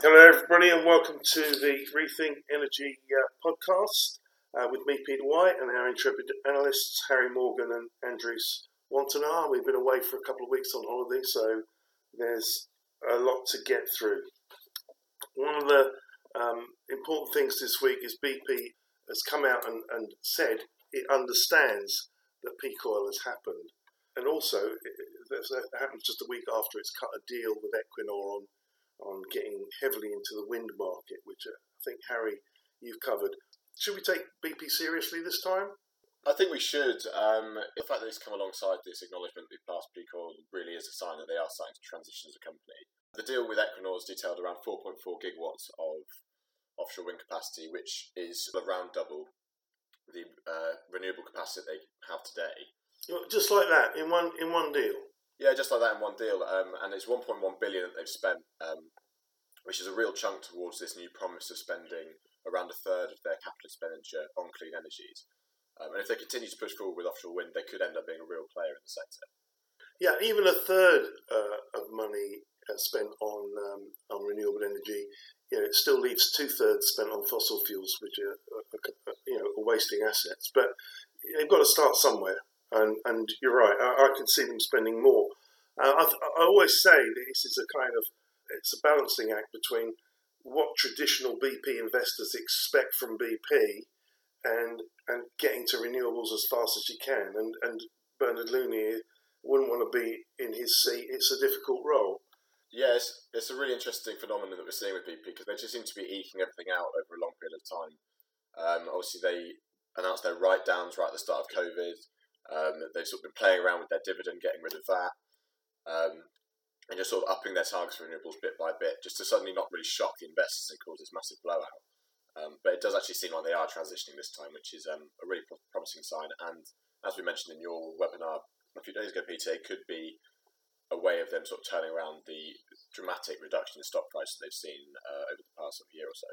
Hello, everybody, and welcome to the Rethink Energy uh, podcast uh, with me, Peter White, and our intrepid analysts, Harry Morgan and Andries Wantenaar. We've been away for a couple of weeks on holiday, so there's a lot to get through. One of the um, important things this week is BP has come out and, and said it understands that peak oil has happened. And also, it happens just a week after it's cut a deal with Equinor on, on getting heavily into the wind market, which uh, I think, Harry, you've covered. Should we take BP seriously this time? I think we should. Um, the fact that it's come alongside this acknowledgement that peak oil really is a sign that they are starting to transition as a company. The deal with Equinor is detailed around 4.4 gigawatts of offshore wind capacity, which is around double the uh, renewable capacity they have today. Just like that in one in one deal. Yeah, just like that in one deal, um, and it's 1.1 billion that they've spent, um, which is a real chunk towards this new promise of spending around a third of their capital expenditure on clean energies. Um, and if they continue to push forward with offshore wind, they could end up being a real player in the sector. Yeah, even a third uh, of money uh, spent on um, on renewable energy, you know, it still leaves two thirds spent on fossil fuels, which are, are, are you know are wasting assets. But they've got to start somewhere and and you're right. I, I can see them spending more. Uh, I, I always say that this is a kind of it's a balancing act between what traditional BP investors expect from BP and and getting to renewables as fast as you can. And and Bernard Looney wouldn't want to be in his seat. It's a difficult role. Yes, it's, it's a really interesting phenomenon that we're seeing with BP because they just seem to be eking everything out over a long period of time. Um, obviously, they announced their write downs right at the start of COVID. Um, they've sort of been playing around with their dividend, getting rid of that, um, and just sort of upping their targets for renewables bit by bit, just to suddenly not really shock the investors and cause this massive blowout. Um, but it does actually seem like they are transitioning this time, which is um, a really pro- promising sign. And as we mentioned in your webinar a few days ago, Peter, it could be a way of them sort of turning around the dramatic reduction in stock price that they've seen uh, over the past year or so.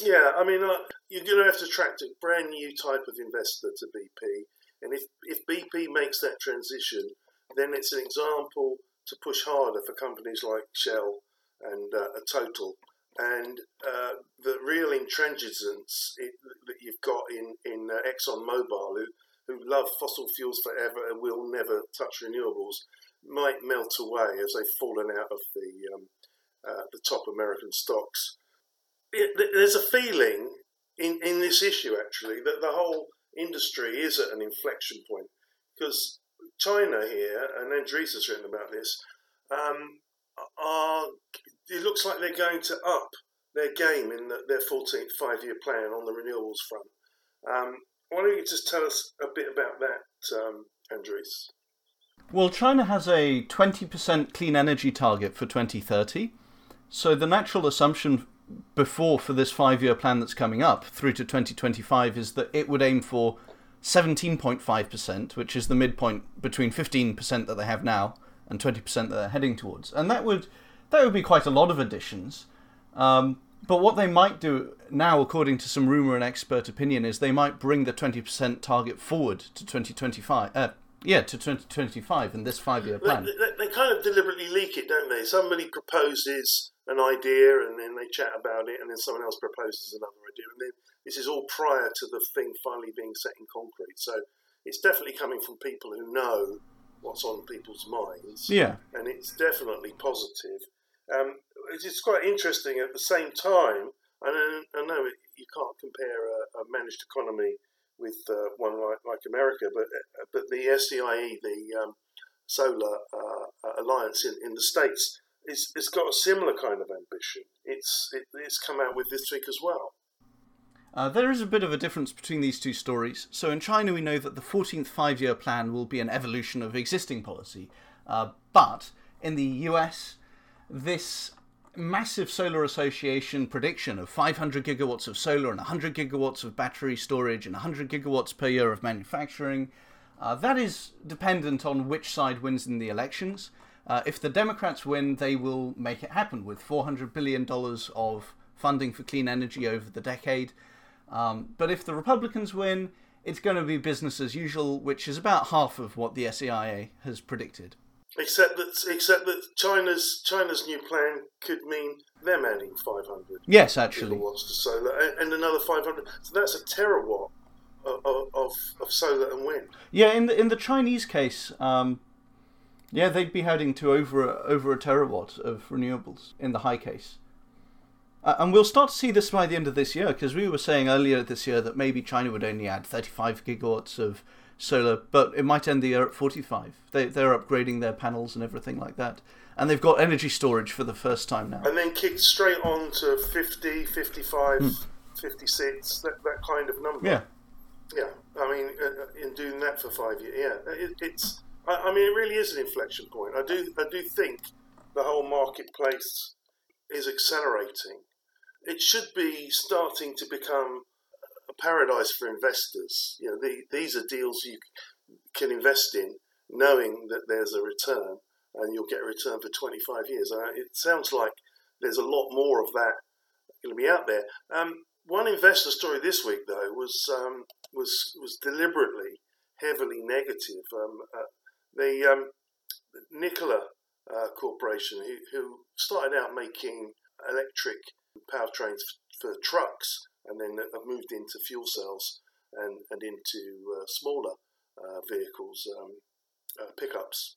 Yeah, I mean, uh, you're going to have to attract a brand new type of investor to BP and if, if BP makes that transition, then it's an example to push harder for companies like Shell and uh, Total. And uh, the real intransigence that you've got in, in uh, ExxonMobil, who, who love fossil fuels forever and will never touch renewables, might melt away as they've fallen out of the, um, uh, the top American stocks. It, there's a feeling in, in this issue, actually, that the whole industry is at an inflection point because China here, and Andreas has written about this, um, are it looks like they're going to up their game in the, their 14th five-year plan on the renewables front. Um, why don't you just tell us a bit about that, um, Andreas? Well, China has a 20% clean energy target for 2030. So the natural assumption before for this five year plan that's coming up through to 2025 is that it would aim for 17.5%, which is the midpoint between 15% that they have now and 20% that they're heading towards. And that would that would be quite a lot of additions. Um, but what they might do now, according to some rumor and expert opinion, is they might bring the 20% target forward to 2025. Uh, yeah, to 2025 in this five year plan. They, they, they, kind of deliberately leak it, don't they? Somebody proposes an idea and then they chat about it and then someone else proposes another idea. And then this is all prior to the thing finally being set in concrete. So it's definitely coming from people who know what's on people's minds. Yeah. And it's definitely positive. Um, it's quite interesting at the same time I know, I know you can't compare a, a managed economy with uh, one like, like America but but the SEIA the um, solar uh, alliance in, in the states it's, it's got a similar kind of ambition. It's it, it's come out with this week as well. Uh, there is a bit of a difference between these two stories. So in China, we know that the 14th five-year plan will be an evolution of existing policy, uh, but in the US, this massive solar association prediction of 500 gigawatts of solar and 100 gigawatts of battery storage and 100 gigawatts per year of manufacturing. Uh, that is dependent on which side wins in the elections. Uh, if the Democrats win, they will make it happen with $400 billion of funding for clean energy over the decade. Um, but if the Republicans win, it's going to be business as usual, which is about half of what the SEIA has predicted. Except that, except that China's China's new plan could mean them adding 500 yes, actually, gigawatts to solar and, and another 500. So that's a terawatt of, of, of solar and wind. Yeah, in the in the Chinese case, um, yeah, they'd be heading to over a, over a terawatt of renewables in the high case. Uh, and we'll start to see this by the end of this year, because we were saying earlier this year that maybe China would only add 35 gigawatts of solar, but it might end the year at 45. They, they're upgrading their panels and everything like that. And they've got energy storage for the first time now. And then kicked straight on to 50, 55, 56, that, that kind of number. Yeah. Yeah, I mean, uh, in doing that for five years, yeah, it, it's. I, I mean, it really is an inflection point. I do, I do think the whole marketplace is accelerating. It should be starting to become a paradise for investors. You know, the, these are deals you can invest in, knowing that there's a return, and you'll get a return for 25 years. Uh, it sounds like there's a lot more of that going to be out there. Um, one investor story this week, though, was um, was was deliberately heavily negative. Um, uh, the um, Nikola uh, Corporation, who, who, started out making electric powertrains for, for trucks, and then have moved into fuel cells and and into uh, smaller uh, vehicles, um, uh, pickups,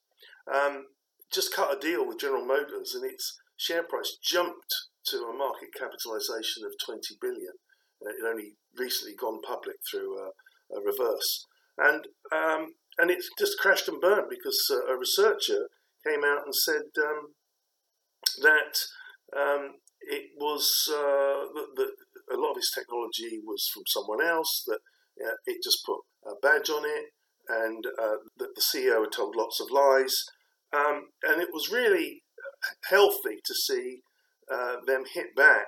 um, just cut a deal with General Motors, and its share price jumped to a market capitalization of 20 billion. It only recently gone public through a, a reverse, and um, and it's just crashed and burned because uh, a researcher came out and said um, that um, it was uh, that, a lot of its technology was from someone else. That uh, it just put a badge on it, and uh, that the CEO had told lots of lies, um, and it was really healthy to see uh, them hit back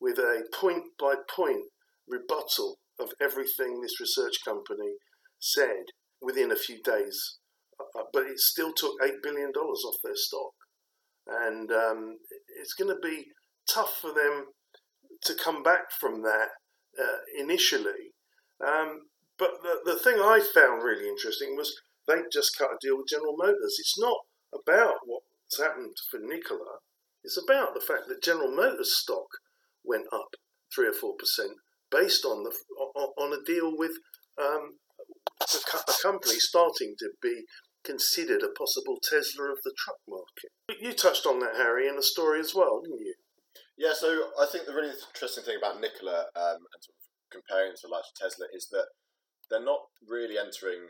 with a point by point rebuttal of everything this research company said within a few days. Uh, uh but it still took $8 billion off their stock. And um, it's going to be tough for them to come back from that uh, initially. Um, but the, the thing I found really interesting was they just cut a deal with General Motors. It's not about what's happened for Nikola, it's about the fact that General Motors stock went up three or four percent based on the on a deal with um, company starting to be considered a possible Tesla of the truck market. You touched on that, Harry, in the story as well, didn't you? Yeah, so I think the really interesting thing about Nikola um, and sort of comparing it to like Tesla is that they're not really entering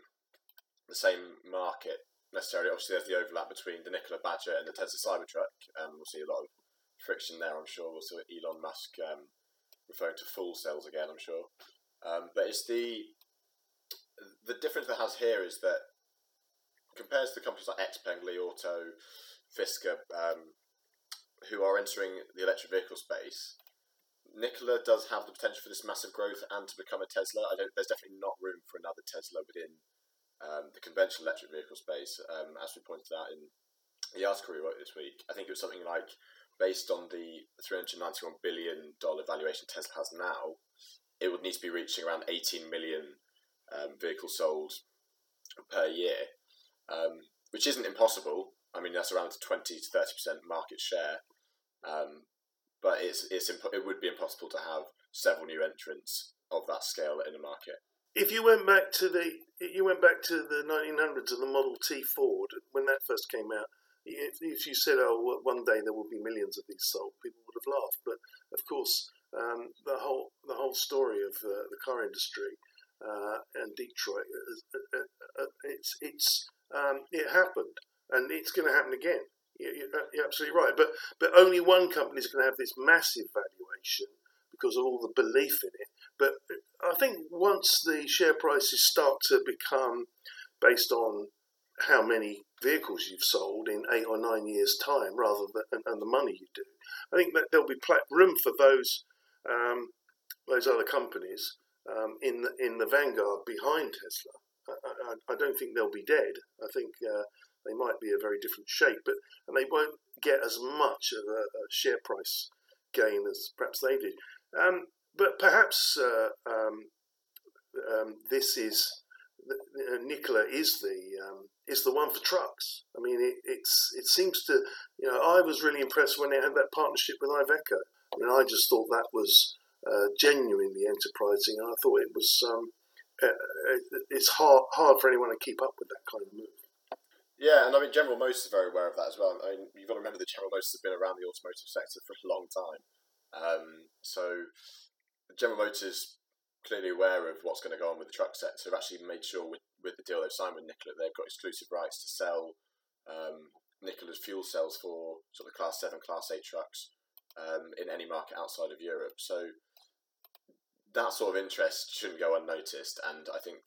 the same market necessarily. Obviously, there's the overlap between the Nikola Badger and the Tesla Cybertruck, and we'll see a lot of friction there. I'm sure. We'll see Elon Musk um, referring to fuel cells again. I'm sure, um, but it's the the difference that has here is that compared to companies like XPeng, Li Auto, Fisker, um, who are entering the electric vehicle space, Nikola does have the potential for this massive growth and to become a Tesla. I don't, there's definitely not room for another Tesla within um, the conventional electric vehicle space, um, as we pointed out in the article we wrote this week. I think it was something like based on the $391 billion valuation Tesla has now, it would need to be reaching around 18 million um, vehicles sold per year, um, which isn't impossible. I mean, that's around 20 to 30% market share. Um, but it's, it's imp- it would be impossible to have several new entrants of that scale in the market. If you went back to the you went back to the 1900s and the Model T Ford when that first came out, if, if you said, "Oh, one day there will be millions of these sold," people would have laughed. But of course, um, the whole the whole story of uh, the car industry uh, and Detroit, uh, uh, uh, it's it's um, it happened, and it's going to happen again. You're, absolutely right. But but only one company is going to have this massive valuation because of all the belief in it. But I think once the share prices start to become based on how many vehicles you've sold in eight or nine years' time, rather than and, and the money you do. I think that there'll be room for those um, those other companies um, in the, in the vanguard behind Tesla. I, I, I, don't think they'll be dead. I think uh, they might be a very different shape, but and they won't get as much of a, a share price gain as perhaps they did. Um, but perhaps uh, um, um, this is uh, Nikola is the um, is the one for trucks. I mean, it, it's it seems to you know I was really impressed when they had that partnership with Iveco. I mean, I just thought that was uh, genuinely enterprising, and I thought it was um, uh, uh, it's hard hard for anyone to keep up with that kind of move. Yeah, and I mean General Motors is very aware of that as well. I mean, you've got to remember that General Motors has been around the automotive sector for a long time. Um, so General Motors clearly aware of what's going to go on with the truck sector. Have actually made sure with, with the deal they've signed with Nikola, they've got exclusive rights to sell um, Nikola's fuel cells for sort of Class Seven, Class Eight trucks um, in any market outside of Europe. So that sort of interest shouldn't go unnoticed. And I think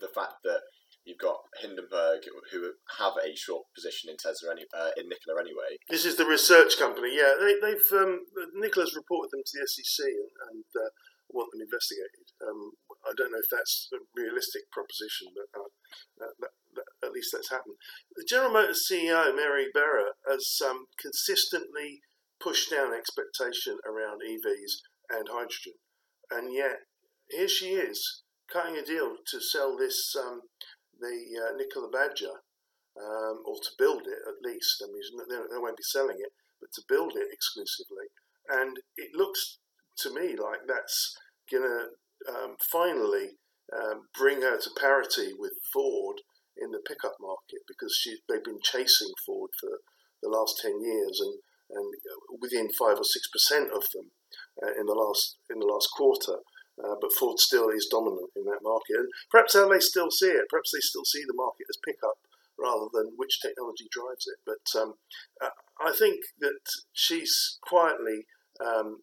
the fact that you've got Hindenburg who have a short position in Tesla any, uh, in Nikola anyway. This is the research company. Yeah, they, have um, Nikola's reported them to the SEC and, and uh, want them investigated. Um, I don't know if that's a realistic proposition, but uh, that, that, at least that's happened. The General Motors CEO Mary Barra has um, consistently pushed down expectation around EVs and hydrogen, and yet here she is cutting a deal to sell this um, the uh, Nikola Badger, um, or to build it at least. I mean, they won't be selling it, but to build it exclusively. And it looks to me like that's going to um, finally um, bring her to parity with Ford in the pickup market because she, they've been chasing Ford for the last 10 years and, and within 5 or 6% of them uh, in the last in the last quarter. Uh, but Ford still is dominant in that market. And perhaps they still see it, perhaps they still see the market as pickup rather than which technology drives it. But um, uh, I think that she's quietly um,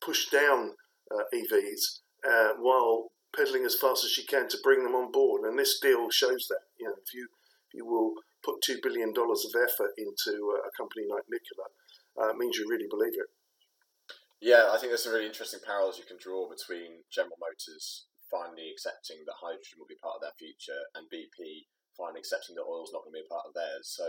pushed down uh, EVs uh, while pedaling as fast as she can to bring them on board. And this deal shows that. You know, if you if you will put two billion dollars of effort into a company like Nikola, uh, means you really believe it. Yeah, I think there's some really interesting parallels you can draw between General Motors finally accepting that hydrogen will be part of their future and BP finally accepting that oil's not going to be a part of theirs. So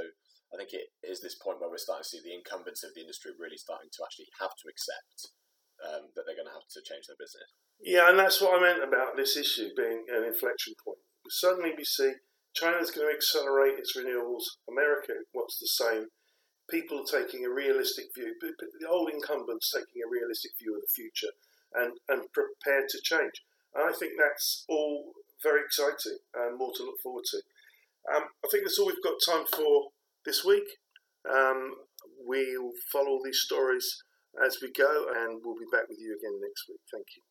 I think it is this point where we're starting to see the incumbents of the industry really starting to actually have to accept um, that they're going to have to change their business. Yeah, and that's what I meant about this issue being an inflection point. Suddenly we see China's going to accelerate its renewables. America wants the same people taking a realistic view, the old incumbents taking a realistic view of the future and, and prepared to change. And I think that's all very exciting and more to look forward to. Um, I think that's all we've got time for this week. Um, we'll follow these stories as we go, and we'll be back with you again next week. Thank you.